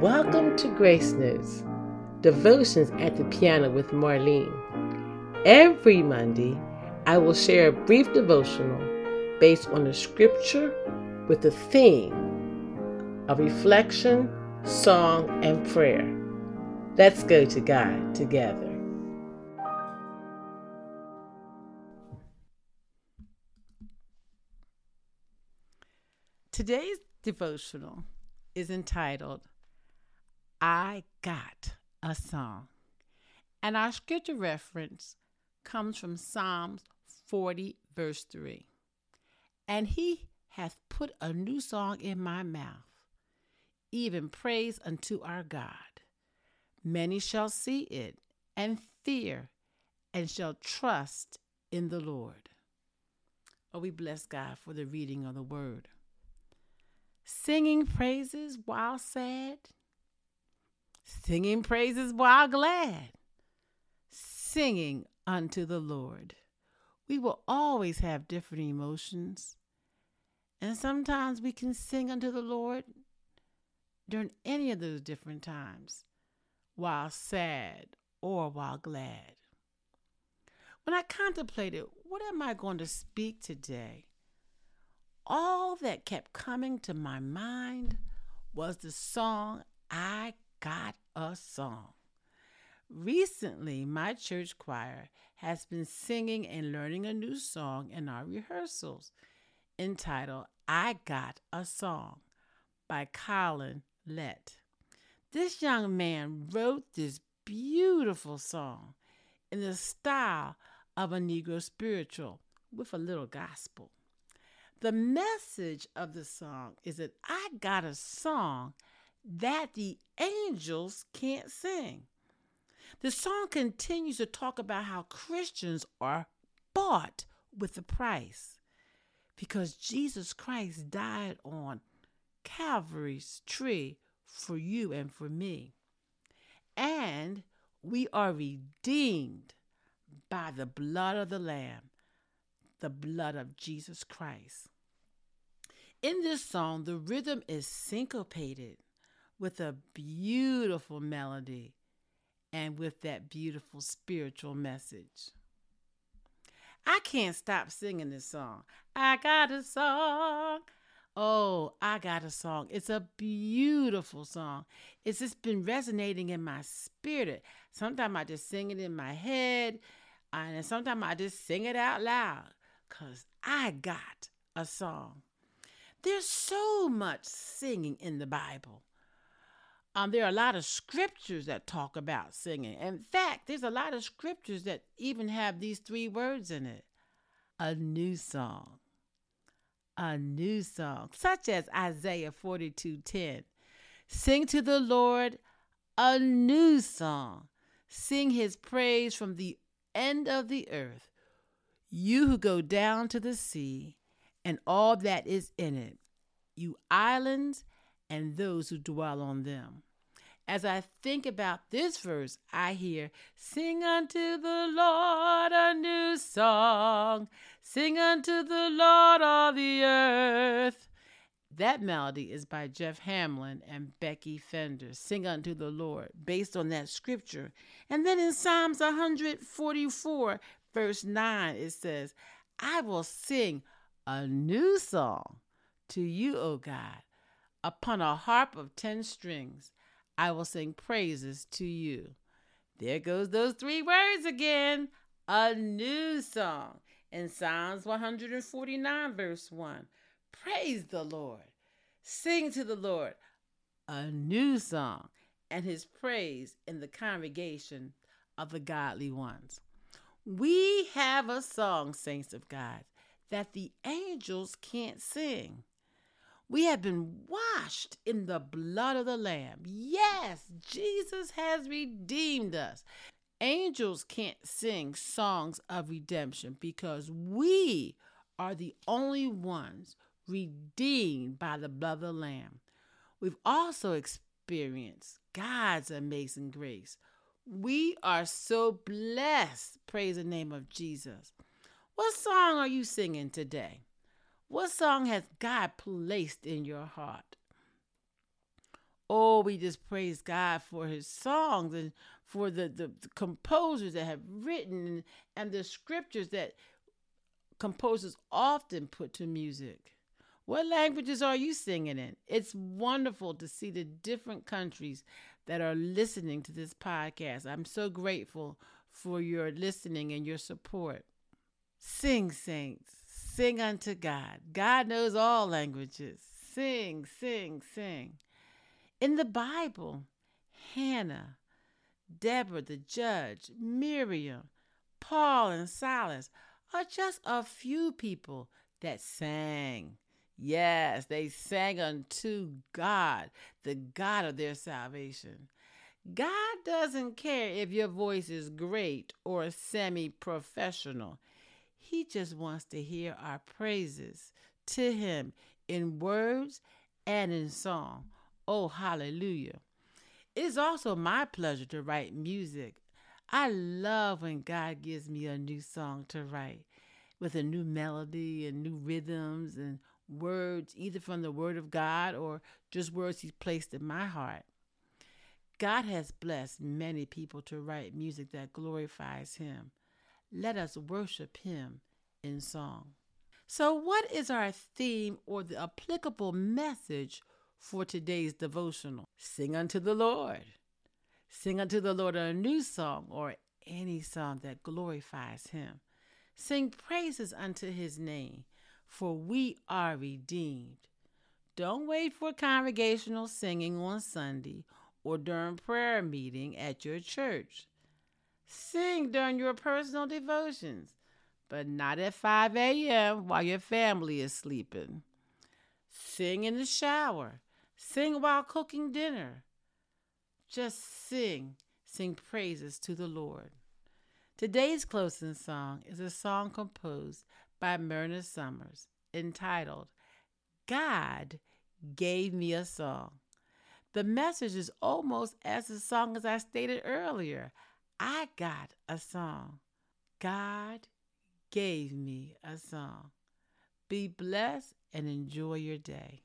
Welcome to Grace Notes, Devotions at the Piano with Marlene. Every Monday, I will share a brief devotional based on a scripture with a theme of reflection, song, and prayer. Let's go to God together. Today's devotional is entitled I Got a Song. And our scripture reference comes from Psalms 40, verse 3. And he hath put a new song in my mouth, even praise unto our God. Many shall see it and fear and shall trust in the Lord. Oh, we bless God for the reading of the word. Singing praises while sad singing praises while glad, singing unto the Lord. We will always have different emotions. And sometimes we can sing unto the Lord during any of those different times, while sad or while glad. When I contemplated, what am I going to speak today? All that kept coming to my mind was the song I got a song. Recently, my church choir has been singing and learning a new song in our rehearsals entitled I Got a Song by Colin Lett. This young man wrote this beautiful song in the style of a Negro spiritual with a little gospel. The message of the song is that I got a song that the angels can't sing. The song continues to talk about how Christians are bought with a price because Jesus Christ died on Calvary's tree for you and for me. And we are redeemed by the blood of the Lamb, the blood of Jesus Christ. In this song, the rhythm is syncopated with a beautiful melody and with that beautiful spiritual message. I can't stop singing this song. I got a song. Oh, I got a song. It's a beautiful song. It's just been resonating in my spirit. Sometimes I just sing it in my head, and sometimes I just sing it out loud because I got a song. There's so much singing in the Bible. Um, there are a lot of scriptures that talk about singing. In fact, there's a lot of scriptures that even have these three words in it a new song. A new song, such as Isaiah 42:10. Sing to the Lord a new song. Sing his praise from the end of the earth. You who go down to the sea and all that is in it, you islands and those who dwell on them. As I think about this verse, I hear, Sing unto the Lord a new song, sing unto the Lord all the earth. That melody is by Jeff Hamlin and Becky Fender. Sing unto the Lord, based on that scripture. And then in Psalms 144, verse 9, it says, I will sing a new song to you, O God, upon a harp of ten strings. I will sing praises to you. There goes those three words again. A new song in Psalms 149, verse 1. Praise the Lord. Sing to the Lord a new song and his praise in the congregation of the godly ones. We have a song, saints of God, that the angels can't sing. We have been washed in the blood of the Lamb. Yes, Jesus has redeemed us. Angels can't sing songs of redemption because we are the only ones redeemed by the blood of the Lamb. We've also experienced God's amazing grace. We are so blessed. Praise the name of Jesus. What song are you singing today? What song has God placed in your heart? Oh, we just praise God for his songs and for the, the, the composers that have written and, the scriptures that composers often put to music. What languages are you singing in? It's wonderful to see the different countries that are listening to this podcast. I'm so grateful for your listening and your support. Sing, saints, sing unto God. God knows all languages. Sing, sing, sing. In the Bible, Hannah, Deborah the judge, Miriam, Paul, and Silas are just a few people that sang. Yes, they sang unto God, the God of their salvation. God doesn't care if your voice is great or semi professional. He just wants to hear our praises to Him in words and in song. Oh, hallelujah. It is also my pleasure to write music. I love when God gives me a new song to write with a new melody and new rhythms and words, either from the Word of God or just words He's placed in my heart. God has blessed many people to write music that glorifies Him. Let us worship Him in song. So, what is our theme or the applicable message for today's devotional? Sing unto the Lord. Sing unto the Lord a new song or any song that glorifies Him. Sing praises unto His name for we are redeemed. Don't wait for congregational singing on Sunday or during prayer meeting at your church. Sing during your personal devotions, but not at 5 a.m. while your family is sleeping. Sing in the shower. Sing while cooking dinner. Just sing. Sing praises to the Lord. Today's closing song is a song composed by Myrna Summers entitled God Gave Me a Song. The message is almost as the song as I stated earlier. I got a song. God gave me a song. Be blessed and enjoy your day.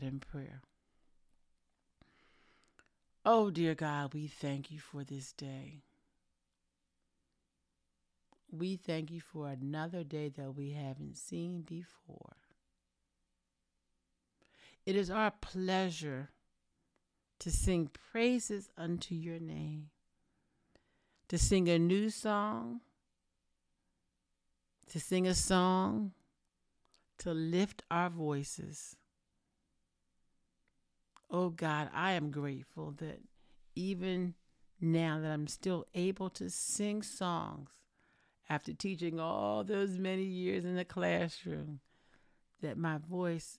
God in prayer. Oh, dear God, we thank you for this day. We thank you for another day that we haven't seen before. It is our pleasure to sing praises unto your name, to sing a new song, to sing a song, to lift our voices. Oh God, I am grateful that even now that I'm still able to sing songs after teaching all those many years in the classroom, that my voice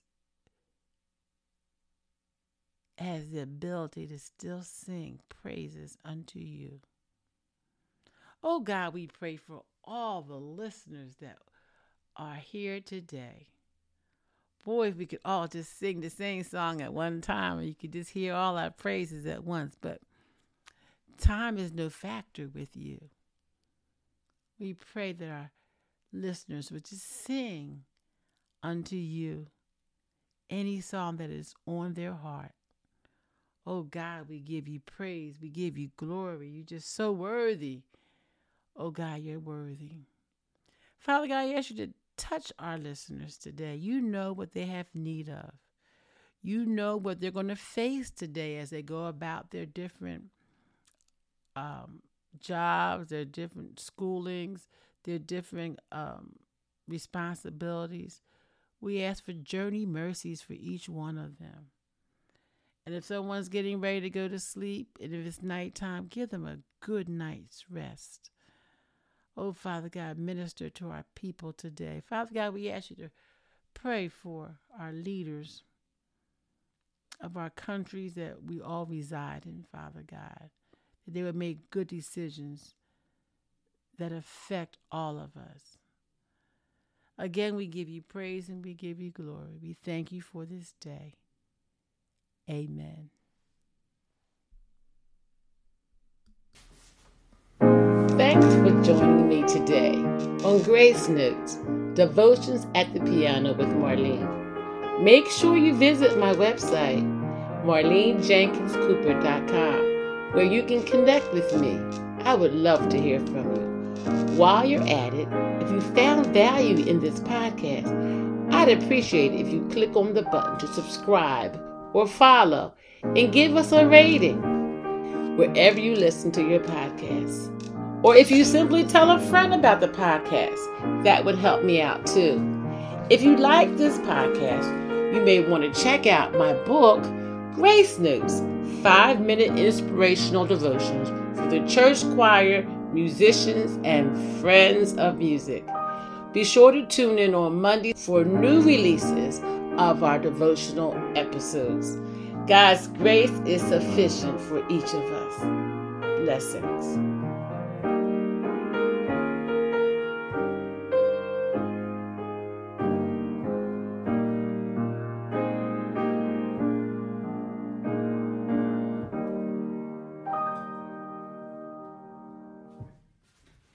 has the ability to still sing praises unto you. Oh God, we pray for all the listeners that are here today. Boy, if we could all just sing the same song at one time and you could just hear all our praises at once, but time is no factor with you. We pray that our listeners would just sing unto you any song that is on their heart. Oh God, we give you praise. We give you glory. You're just so worthy. Oh God, you're worthy. Father God, I ask you to touch our listeners today. You know what they have need of. You know what they're going to face today as they go about their different um, jobs, their different schoolings, their different um, responsibilities. We ask for journey mercies for each one of them. And if someone's getting ready to go to sleep, and if it's nighttime, give them a good night's rest. Oh, Father God, minister to our people today. Father God, we ask you to pray for our leaders of our countries that we all reside in, Father God that they would make good decisions that affect all of us. Again, we give you praise and we give you glory. We thank you for this day. Amen. Joining me today on Grace Notes Devotions at the Piano with Marlene. Make sure you visit my website, marlenejenkinscooper.com where you can connect with me. I would love to hear from you. While you're at it, if you found value in this podcast, I'd appreciate if you click on the button to subscribe or follow and give us a rating wherever you listen to your podcasts. Or if you simply tell a friend about the podcast, that would help me out too. If you like this podcast, you may want to check out my book, Grace Notes five minute inspirational devotions for the church choir, musicians, and friends of music. Be sure to tune in on Monday for new releases of our devotional episodes. God's grace is sufficient for each of us. Blessings.